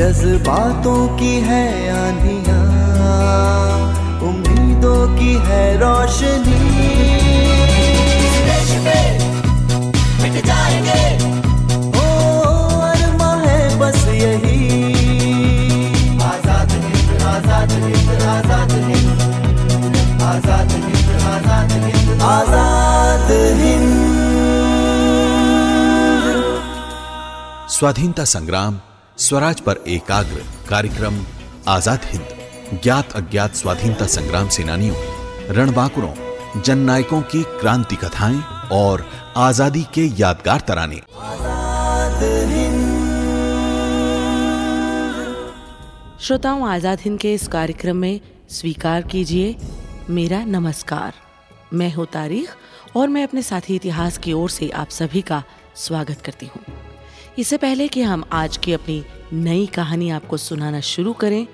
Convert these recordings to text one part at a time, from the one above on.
जज्बातों की है आंधिया उम्मीदों की है रोशनी। मिट जाएँगे। ओ अरमा है बस यही। आज़ाद हिंद आज़ाद हिंद आज़ाद हिंद। आज़ाद हिंद आज़ाद हिंद। आज़ाद हिंद। स्वाधीनता संग्राम स्वराज पर एकाग्र कार्यक्रम आज़ाद हिंद ज्ञात अज्ञात स्वाधीनता संग्राम सेनानियों रणबांकुरों जन नायकों की क्रांति कथाएँ और आज़ादी के यादगार तराने। श्रोताओं आज़ाद हिंद के इस कार्यक्रम में स्वीकार कीजिए मेरा नमस्कार। मैं हूँ तारीख और मैं अपने साथी इतिहास की ओर से आप सभी का स्वागत करती हूँ। इससे पहले कि हम आज की अपनी नई कहानी आपको सुनाना शुरू करें,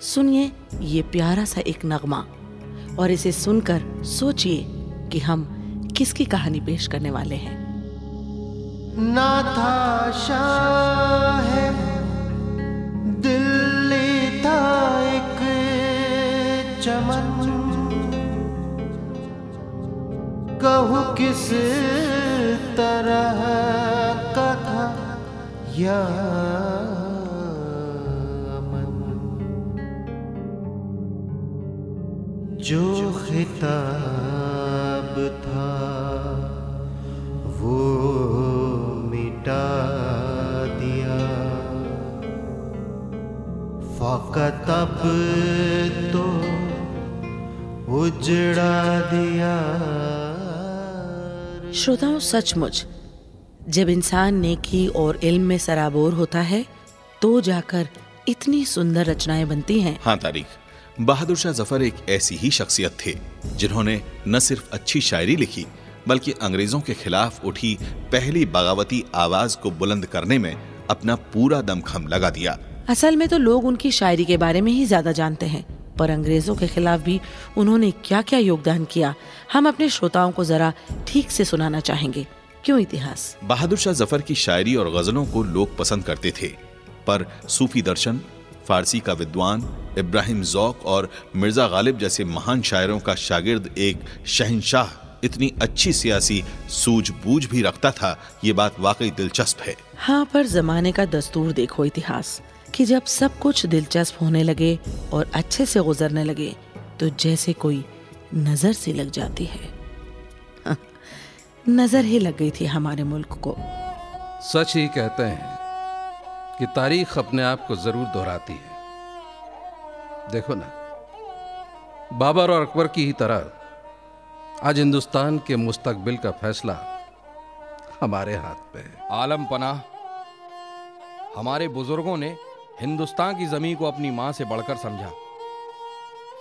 सुनिए ये प्यारा सा एक नगमा। और इसे सुनकर सोचिए कि हम किसकी कहानी पेश करने वाले हैं। ना था शाह दिल्ली था एक चमन। कहूँ किस तरह यमन जो खिताब था वो मिटा दिया। फकत अब तो उजड़ा दिया। श्रोताओं सचमुच जब इंसान नेकी और इल्म में सराबोर होता है तो जाकर इतनी सुंदर रचनाएँ बनती हैं। हाँ तारीख। बहादुर शाह ज़फ़र एक ऐसी ही शख्सियत थे जिन्होंने न सिर्फ़ अच्छी शायरी लिखी बल्कि अंग्रेज़ों के खिलाफ उठी पहली बगावती आवाज़ को बुलंद करने में अपना पूरा दमखम लगा दिया। असल में तो लोग उनकी शायरी के बारे में ही ज़्यादा जानते हैं पर अंग्रेज़ों के खिलाफ भी उन्होंने क्या क्या योगदान किया हम अपने श्रोताओं को जरा ठीक से सुनाना चाहेंगे। क्यों इतिहास? बहादुर शाह ज़फ़र की शायरी और गजलों को लोग पसंद करते थे पर सूफी दर्शन फारसी का विद्वान इब्राहिम जौक और मिर्ज़ा गालिब जैसे महान शायरों का शागिर्द एक शहनशाह इतनी अच्छी सियासी सूझबूझ भी रखता था ये बात वाकई दिलचस्प है। हाँ पर जमाने का दस्तूर देखो इतिहास कि जब सब कुछ दिलचस्प होने लगे और अच्छे से गुजरने लगे तो जैसे कोई नज़र सी लग जाती है। हाँ, नज़र ही लग गई थी हमारे मुल्क को। सच ही कहते हैं कि तारीख अपने आप को ज़रूर दोहराती है। देखो ना बाबर और अकबर की ही तरह आज हिंदुस्तान के मुस्तकबिल का फैसला हमारे हाथ पे है। आलम पनाह हमारे बुज़ुर्गों ने हिंदुस्तान की ज़मीन को अपनी माँ से बढ़कर समझा।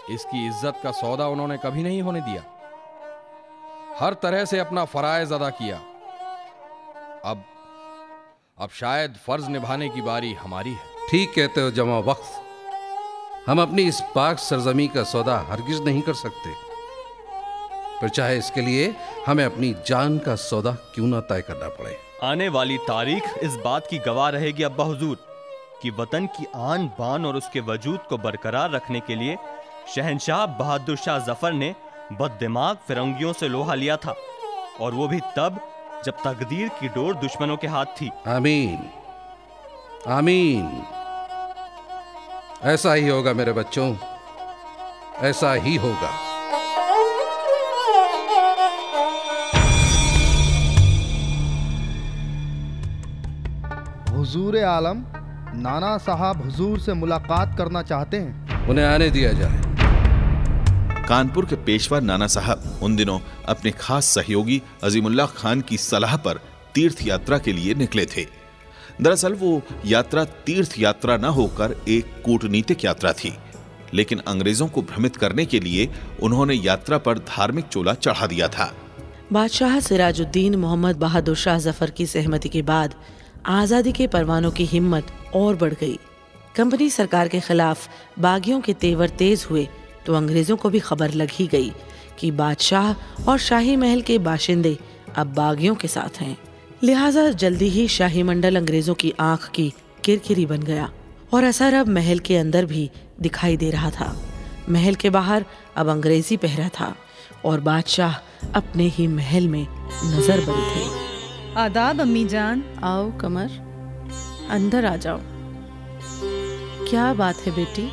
इसकी इज़्ज़त का सौदा उन्होंने कभी नहीं होने दिया। हर तरह से अपना फरायज अदा किया। अब अब शायद फ़र्ज़ निभाने की बारी हमारी है। ठीक कहते हो जमा वक्त। हम अपनी इस पाक सरजमी का सौदा हरगिज नहीं कर सकते। पर चाहे इसके लिए हमें अपनी जान का सौदा क्यों ना तय करना पड़े। आने वाली तारीख इस बात की गवाह रहेगी अब्बा हुजूर कि वतन की आन बान और उसके वजूद को बरकरार रखने के लिए शहनशाह बहादुर शाह ज़फ़र ने बददिमाग फिरंगियों से लोहा लिया था और वो भी तब जब तकदीर की डोर दुश्मनों के हाथ थी। आमीन। आमीन। ऐसा ही होगा मेरे बच्चों। ऐसा ही होगा। हुजूर आलम नाना साहब हुजूर से मुलाकात करना चाहते हैं। उन्हें आने दिया जाए। कानपुर के पेशवा नाना साहब उन दिनों अपने खास सहयोगी अजीमुल्लाह खान की सलाह पर तीर्थ यात्रा के लिए निकले थे। दरअसल वो यात्रा तीर्थ यात्रा न होकर एक कूटनीतिक यात्रा थी, लेकिन अंग्रेज़ों को भ्रमित करने के लिए उन्होंने यात्रा पर धार्मिक चोला चढ़ा दिया था। बादशाह सिराजुद्दीन मोहम्मद बहादुर शाह ज़फ़र की सहमति के बाद आज़ादी के परवानों की हिम्मत और बढ़ गई। कंपनी सरकार के खिलाफ बागियों के तेवर तेज हुए तो अंग्रेज़ों को भी खबर लग ही गई कि बादशाह और शाही महल के बाशिंदे अब बागियों के साथ हैं। लिहाजा जल्दी ही शाही मंडल अंग्रेज़ों की आँख की किरकिरी बन गया और असर अब महल के अंदर भी दिखाई दे रहा था। महल के बाहर अब अंग्रेज़ी पहरा था और बादशाह अपने ही महल में नज़र बंद थे। आदाब अम्मी जान। आओ कमर। अंदर आ जाओ। क्या बात है बेटी?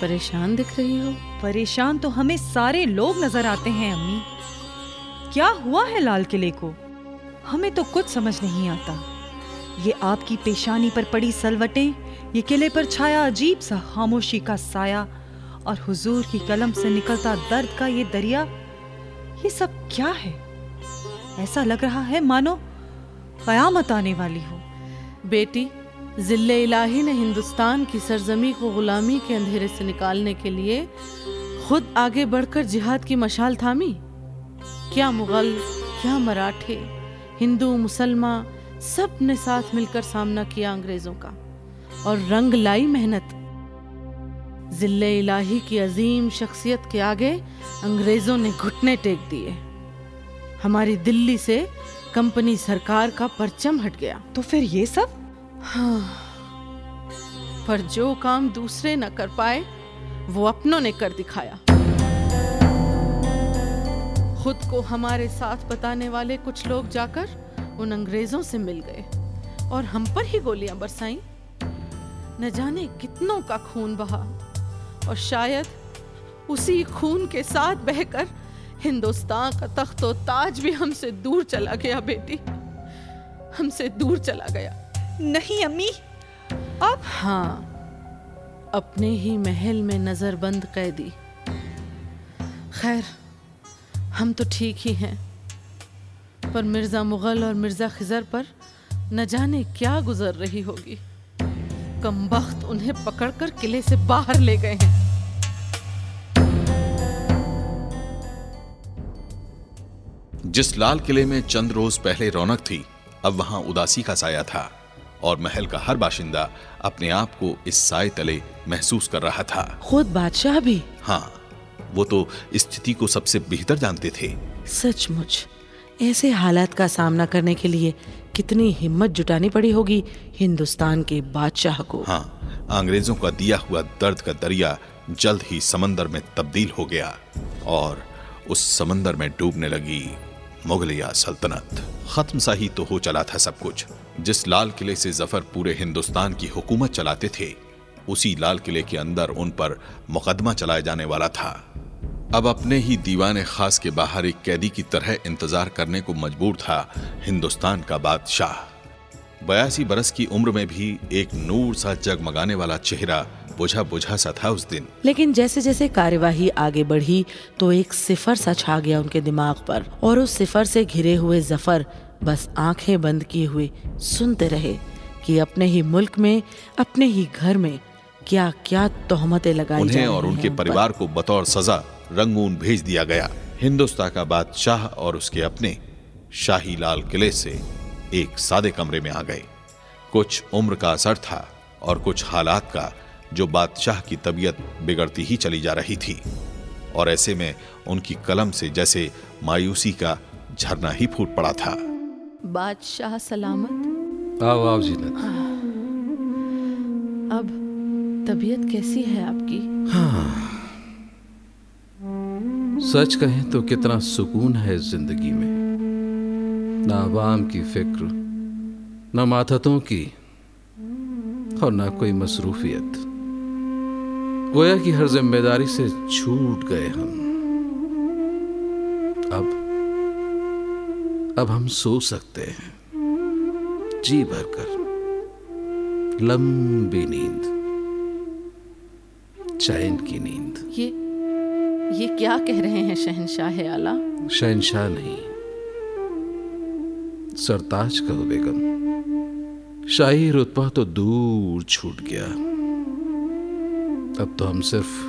परेशान दिख रही हो? परेशान तो हमें सारे लोग नज़र आते हैं अम्मी। क्या हुआ है लाल किले को? हमें तो कुछ समझ नहीं आता। ये आपकी पेशानी पर पड़ी सलवटें ये किले पर छाया अजीब सा खामोशी का साया और हुजूर की कलम से निकलता दर्द का ये दरिया ये सब क्या है? ऐसा लग रहा है मानो कयामत आने वाली हो। बेटी ज़िले इलाही ने हिंदुस्तान की सरजमी को गुलामी के अंधेरे से निकालने के लिए खुद आगे बढ़कर जिहाद की मशाल थामी। क्या मुगल, क्या मराठे, हिंदू, मुसलमान, सबने साथ मिलकर सामना किया अंग्रेज़ों का। और रंग लाई मेहनत। ज़िले इलाही की अजीम शख्सियत के आगे अंग्रेज़ों ने घुटने टेक दिए। हमारी दिल्ली से कंपनी सरकार का परचम हट गया। तो फिर ये सब? हाँ पर जो काम दूसरे न कर पाए, वो अपनों ने कर दिखाया। खुद को हमारे साथ बताने वाले कुछ लोग जाकर उन अंग्रेज़ों से मिल गए और हम पर ही गोलियाँ बरसाई। न जाने कितनों का खून बहा और शायद उसी खून के साथ बहकर हिंदुस्तान का तख्त ताज भी हमसे दूर चला गया, बेटी। हमसे दूर चला गया। नहीं अम्मी। अब? हाँ अपने ही महल में नजरबंद कैदी। खैर हम तो ठीक ही हैं। पर मिर्ज़ा मुगल और मिर्ज़ा खिजर पर न जाने क्या गुजर रही होगी। कम वक्त उन्हें पकड़कर किले से बाहर ले गए हैं। जिस लाल किले में चंद रोज पहले रौनक थी अब वहाँ उदासी का साया था। और महल का हर बाशिंदा अपने आप को इस साय तले महसूस कर रहा था। खुद बादशाह भी? हाँ वो तो स्थिति को सबसे बेहतर जानते थे। सचमुच ऐसे हालात का सामना करने के लिए कितनी हिम्मत जुटानी पड़ी होगी हिंदुस्तान के बादशाह को। हाँ अंग्रेज़ों का दिया हुआ दर्द का दरिया जल्द ही समंदर में तब्दील हो गया और उस समंदर में डूबने लगी मुगलिया सल्तनत। खत्म सा ही तो हो चला था सब कुछ। जिस लाल किले से ज़फ़र पूरे हिंदुस्तान की हुकूमत चलाते थे, उसी लाल किले के अंदर उन पर मुकदमा चलाया जाने वाला था। अब अपने ही दीवाने खास के बाहर एक कैदी की तरह इंतज़ार करने को मजबूर था हिंदुस्तान का बादशाह। बयासी बरस की उम्र में भी एक नूर सा जगमगाने वाला चेहरा बुझा बुझा सा था उस दिन। लेकिन जैसे जैसे कार्यवाही आगे बढ़ी तो एक सिफर सा छा गया उनके दिमाग पर, और उस सिफर से घिरे हुए ज़फ़र बस आँखें बंद किए हुए सुनते रहे कि अपने ही मुल्क में अपने ही घर में क्या क्या तोहमतें लगाई उन्हें और उनके परिवार को बतौर सजा रंगून भेज दिया गया। हिंदुस्तान का बादशाह और उसके अपने शाही लाल किले से एक सादे कमरे में आ गए। कुछ उम्र का असर था और कुछ हालात का जो बादशाह की तबीयत बिगड़ती ही चली जा रही थी। और ऐसे में उनकी कलम से जैसे मायूसी का झरना ही फूट पड़ा था। बादशाह सलामत? आओ आओ जीनत अब तबीयत कैसी है आपकी? सच कहें तो कितना सुकून है ज़िंदगी में। ना आवाम की फ़िक्र ना माथतों की और ना कोई मसरूफियत। गोया कि हर ज़िम्मेदारी से छूट गए हम। अब अब हम सो सकते हैं। जी भरकर। लंबी नींद। चैन की नींद। ये ये क्या कह रहे हैं शहनशाह है आला? शहनशाह नहीं। सरताज कहो बेगम। शाही रुतबा तो दूर छूट गया। अब तो हम सिर्फ़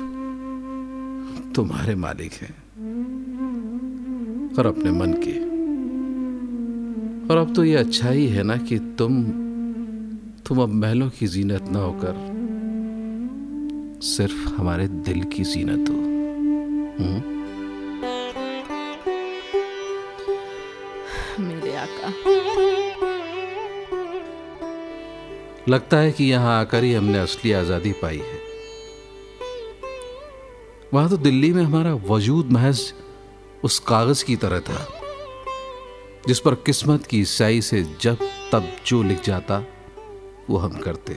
तुम्हारे मालिक हैं और अपने मन के। और अब तो ये अच्छा ही है ना कि तुम तुम अब महलों की जीनत ना होकर सिर्फ़ हमारे दिल की जीनत हो। हम्म? मेरे आका। लगता है कि यहाँ आकर ही हमने असली आज़ादी पाई है। वहाँ तो दिल्ली में हमारा वजूद महज उस कागज़ की तरह था। जिस पर किस्मत की स्याही से जब तब जो लिख जाता, वो हम करते।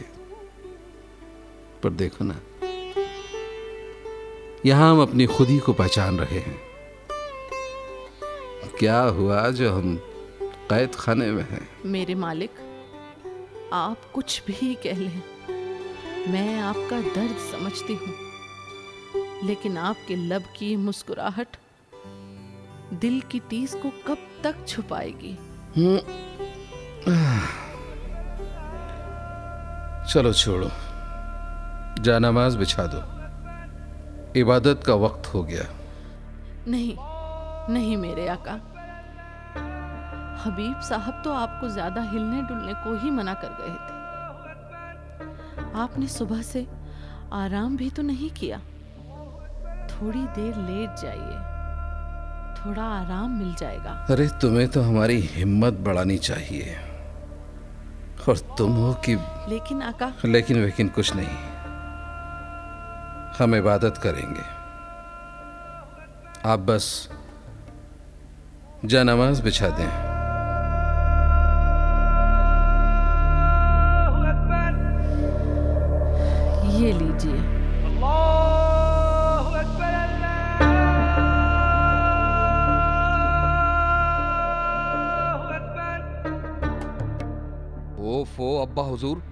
पर देखो ना, यहाँ हम अपनी खुदी को पहचान रहे हैं। क्या हुआ जो हम कैद खाने में हैं? मेरे मालिक, आप कुछ भी कह लें, मैं आपका दर्द समझती हूँ। लेकिन आपके लब की मुस्कुराहट दिल की टीस को कब तक छुपाएगी? चलो छोड़ो। जानामाज बिछा दो। इबादत का वक्त हो गया। नहीं नहीं मेरे आका। हबीब साहब तो आपको ज़्यादा हिलने डुलने को ही मना कर गए थे। आपने सुबह से आराम भी तो नहीं किया। थोड़ी देर लेट जाइए। थोड़ा आराम मिल जाएगा। अरे तुम्हें तो हमारी हिम्मत बढ़ानी चाहिए। और तुम हो कि लेकिन आका। लेकिन वेकिन कुछ नहीं। हम इबादत करेंगे। आप बस जा नमाज़ बिछा दें। ये लीजिए। अब्बा हुजूर।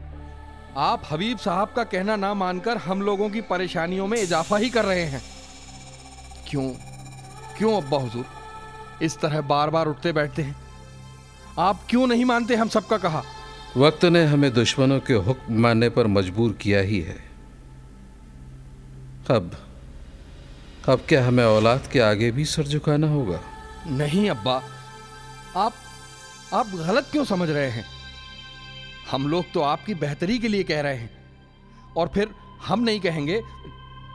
आप हबीब साहब का कहना ना मानकर हम लोगों की परेशानियों में इजाफा ही कर रहे हैं। क्यों? क्यों अब्बा हुजूर? इस तरह बार बार उठते बैठते हैं। आप क्यों नहीं मानते हम सबका कहा? वक्त ने हमें दुश्मनों के हुक्म मानने पर मजबूर किया ही है। अब अब क्या हमें औलाद के आगे भी सर झुकाना होगा? नहीं अब्बा। आप आप गलत क्यों समझ रहे हैं? हम लोग तो आपकी बेहतरी के लिए कह रहे हैं। और फिर हम नहीं कहेंगे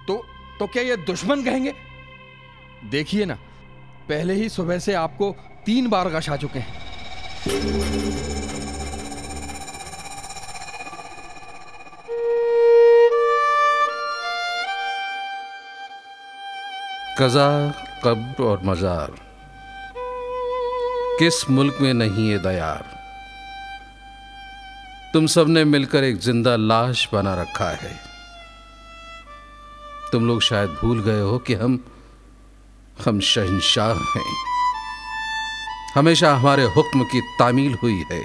तो तो क्या ये दुश्मन कहेंगे? देखिए ना, पहले ही सुबह से आपको तीन बार गश आ चुके हैं। कजा कब्र और मजार। किस मुल्क में नहीं है दयार? तुम सबने मिलकर एक ज़िंदा लाश बना रखा है। तुम लोग शायद भूल गए हो कि हम हम शहनशाह हैं। हमेशा हमारे हुक्म की तामील हुई है।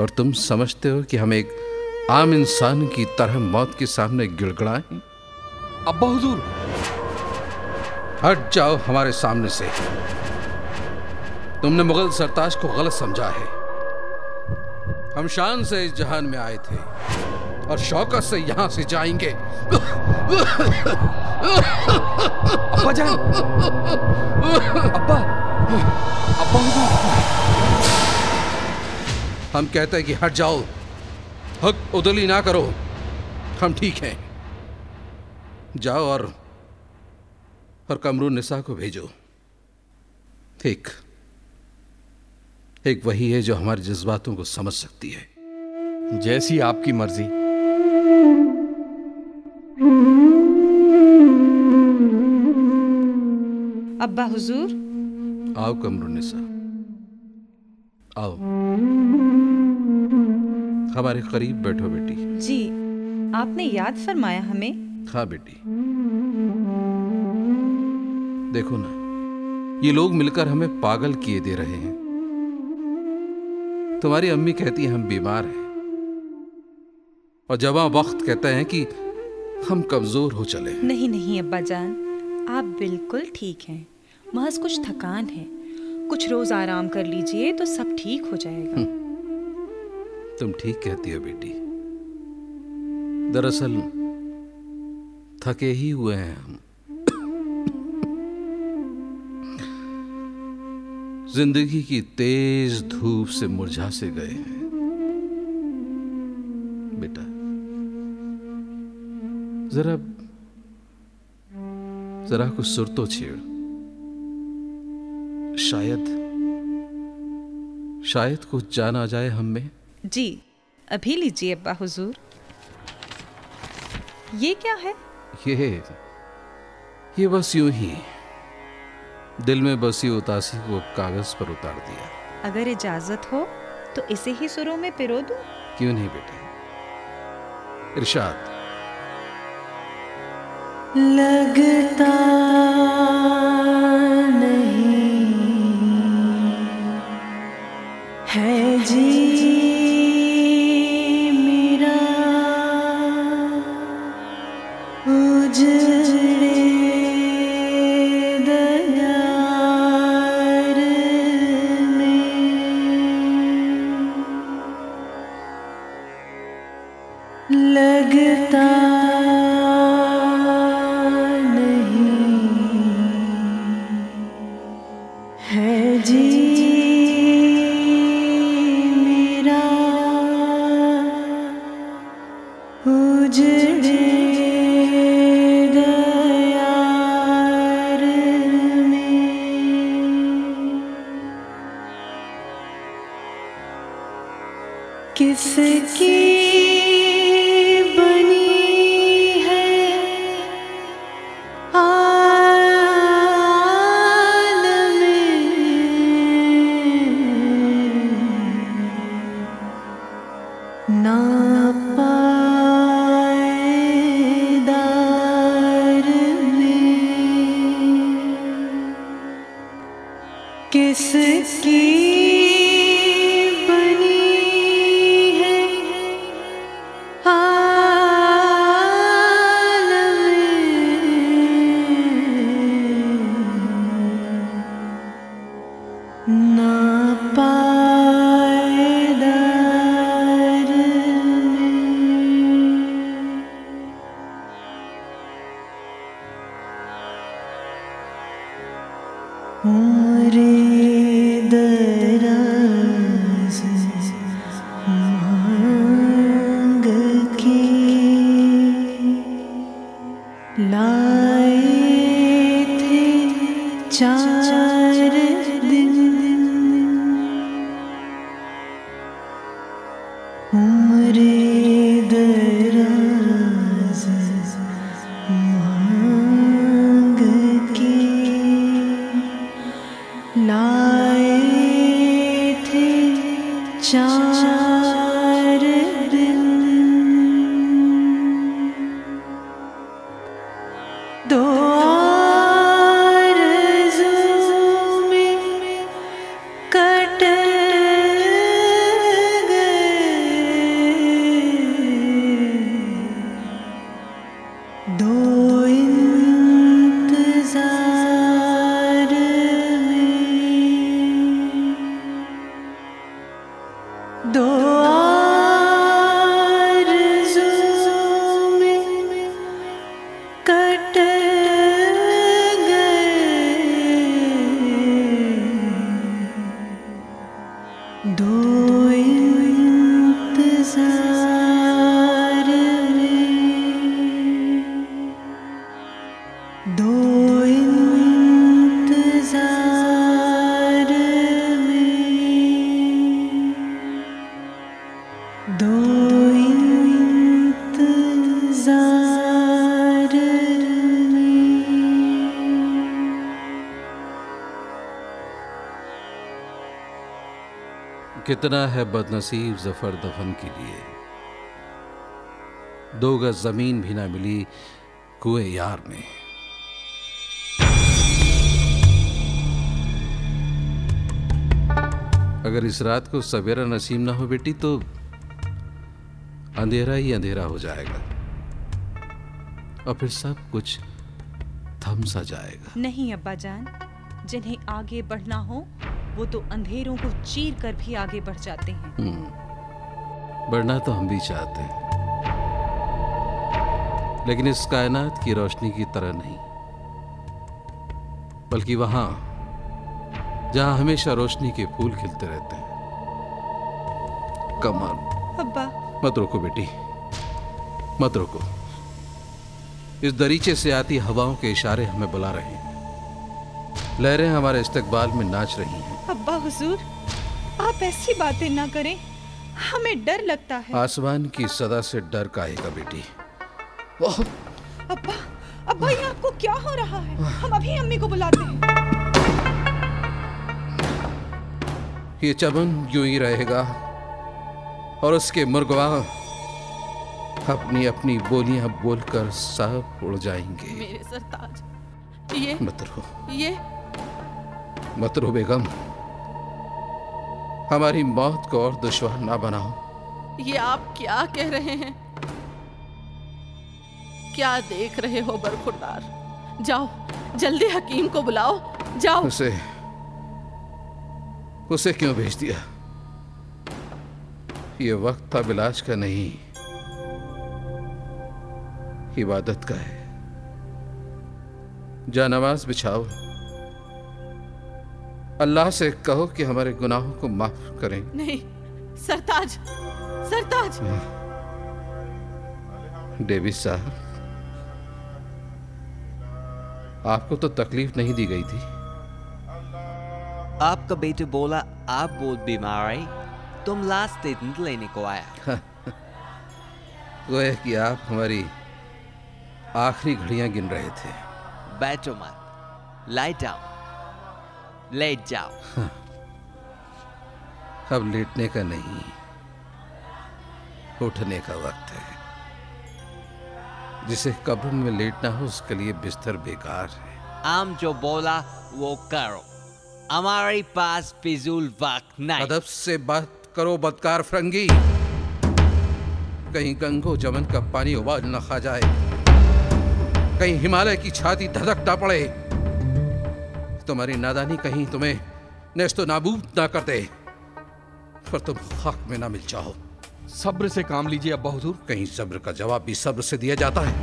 और तुम समझते हो कि हम एक आम इंसान की तरह मौत के सामने गिड़गड़ाएँ? अब्बा हुजूर। हट जाओ हमारे सामने से। तुमने मुगल सरताज को गलत समझा है। हम शान से इस जहान में आए थे और शौकत से यहाँ से जाएँगे। अब्बा। जान अब्बा अब्बा हम कहते हैं कि हट जाओ। हक उदली ना करो। हम ठीक हैं। जाओ और और कमरू निसा को भेजो। एक एक वही है जो हमारे जज्बातों को समझ सकती है। जैसी आपकी मर्ज़ी। अब्बा हुजूर। आओ कमरू निसा। आओ। हमारे करीब बैठो बेटी। जी आपने याद फरमाया हमें। हाँ बेटी। देखो ना ये लोग मिलकर हमें पागल किए दे रहे हैं। तुम्हारी अम्मी कहती है हम बीमार हैं। और जवा वक्त कहते हैं कि हम कमज़ोर हो चले नहीं नहीं अब्बा जान आप बिल्कुल ठीक हैं। महज कुछ थकान है। कुछ रोज आराम कर लीजिए तो सब ठीक हो जाएगा। तुम ठीक कहती हो बेटी। दरअसल थके ही हुए हैं हम। ज़िंदगी की तेज धूप से मुरझा से गए हैं। बेटा जरा जरा कुछ सुर तो छेड़। शायद शायद कुछ जान आ जाए हम में। जी अभी लीजिए अब्बा हुजूर। ये क्या है? ये ये बस यूँ ही। दिल में बसी उतासी को कागज़ पर उतार दिया। अगर इजाज़त हो तो इसे ही सुरों में पिरो दू। क्यों नहीं बेटे? इरशाद। लगता किसकी दो कितना है बदनसीब ज़फ़र दफन के लिए। दो गज ज़मीन भी ना मिली कुएँ यार में। अगर इस रात को सवेरा नसीब ना हो बेटी तो अंधेरा ही अंधेरा हो जाएगा। और फिर सब कुछ थम सा जाएगा। नहीं अब्बा जान जिन्हें आगे बढ़ना हो वो तो अंधेरों को चीर कर भी आगे बढ़ जाते हैं। हम्म, बढ़ना तो हम भी चाहते हैं। लेकिन इस कायनात की रोशनी की तरह नहीं। बल्कि वहाँ जहाँ हमेशा रोशनी के फूल खिलते रहते हैं। कमाल। अब्बा। मत रोको बेटी। मत रोको। इस दरीचे से आती हवाओं के इशारे हमें बुला रहे हैं। लहरें हमारे इस्तकबाल में नाच रही हैं। अब्बा हुजूर आप ऐसी बातें ना करें। हमें डर लगता है। आसमान की सदा से डर का आएगा बेटी अब्बा अब्बा ये आपको क्या हो रहा है? हम अभी अम्मी को बुलाते हैं। ये चमन यूँ ही रहेगा और उसके मुर्गवा अपनी अपनी बोलियाँ बोलकर सब उड़ जाएँगे। मेरे सरताज ये मत रो ये मत रो बेगम। हमारी मौत को और दुश्वार ना बनाओ। ये आप क्या कह रहे हैं? क्या देख रहे हो बरखुरदार? जाओ जल्दी हकीम को बुलाओ। जाओ। उसे उसे क्यों भेज दिया? ये वक्त था इलाज का नहीं। इबादत का है। जा नमाज़ बिछाओ। अल्लाह से कहो कि हमारे गुनाहों को माफ़ करें। नहीं सरताज सरताज। डेविस साहब आपको तो तकलीफ़ नहीं दी गई थी। आपका बेटे बोला आप बहुत बीमार आई तुम लास्ट स्टेटमेंट लेने को आया। गोया कि आप हमारी आखिरी घड़ियाँ गिन रहे थे। बैठो मत लाइट डाउन लेट जाओ। अब लेटने का नहीं उठने का वक्त है। जिसे कब्र में लेटना हो उसके लिए बिस्तर बेकार है। आम जो बोला वो करो। हमारे पास फिजूल वक्त नहीं। अदब से बात करो बदकार फरंगी। कहीं गंगो जमन का पानी उबाल न खा जाए। कहीं हिमालय की छाती धधक ना पड़े। तुम्हारी नादानी कहीं तुम्हें नेस्तो नाबूद ना कर दे। पर तुम हक में ना मिल जाओ। सब्र से काम लीजिए अब्बा हुजूर। कहीं सब्र का जवाब भी सब्र से दिया जाता है।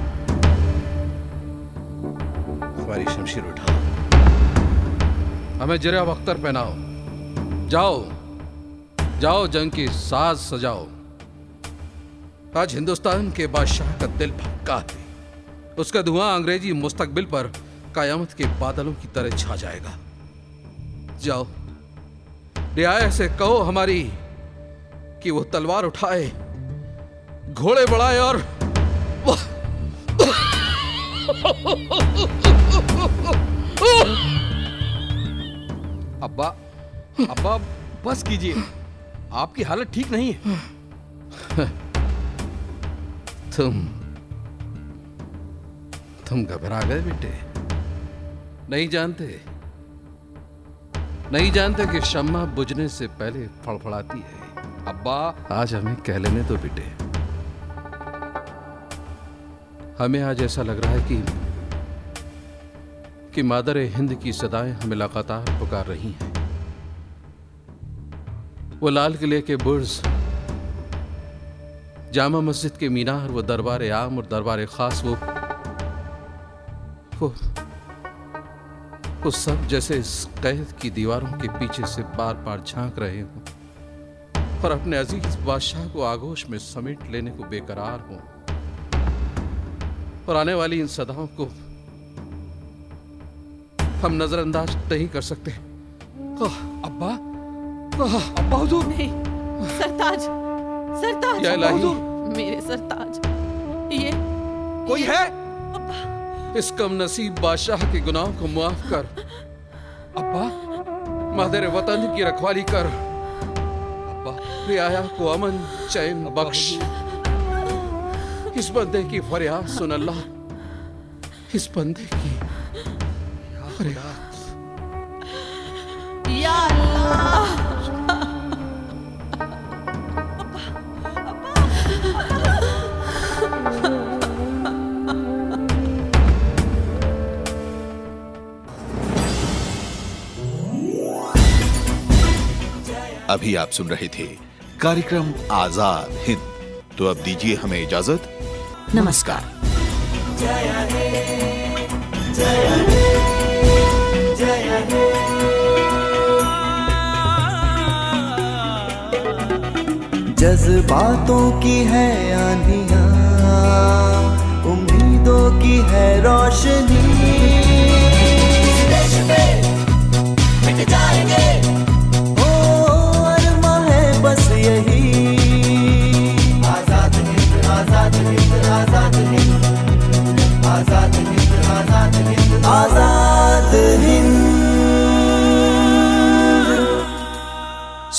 हमारी शमशीर उठाओ हमें जरा अख्तर पहनाओ। जाओ। जाओ जंग की साज सजाओ। आज हिंदुस्तान के बादशाह का दिल भक्का है। उसका धुआँ अंग्रेज़ी मुस्तकबिल पर कयामत के बादलों की तरह छा जाएगा। जाओ रियाया से कहो हमारी कि वो तलवार उठाए, घोड़े बढ़ाए और अब्बा अब्बा, बस कीजिए। आपकी हालत ठीक नहीं है। तुम तुम घबरा गए बेटे। नहीं जानते? नहीं जानते कि शम्मा बुझने से पहले फड़फड़ाती है। अब्बा, आज हमें कह लेने तो बेटे। हमें आज ऐसा लग रहा है कि कि मादर हिंद की सदाएँ हमें लगातार पुकार रही हैं। वो लाल किले के बुर्ज, जामा मस्जिद के मीनार, वो दरबार आम और दरबार खास, वो वो वो सब जैसे इस कैद की दीवारों के पीछे से बार बार झाँक रहे हों और अपने अज़ीज़ बादशाह को आगोश में समेट लेने को बेकरार हों और आने वाली इन सदाओं को हम नजरअंदाज नहीं कर सकते। अब्बा अब्बा हुजूर। नहीं सरताज सरताज या मेरे सरताज ये कोई है? इस कम नसीब बादशाह के गुनाहों को माफ़ कर। अब्बा मादर वतन की रखवाली कर। अब्बा रियाया को अमन चैन बख्श। इस बंदे की फरियाद सुन अल्लाह। इस बंदे की फरियाद। या अल्लाह। अभी आप सुन रहे थे कार्यक्रम आज़ाद हिंद। तो अब दीजिए हमें इजाज़त। नमस्कार। जज्बातों की है आंधियाँ उम्मीदों की है रोशनी। ओ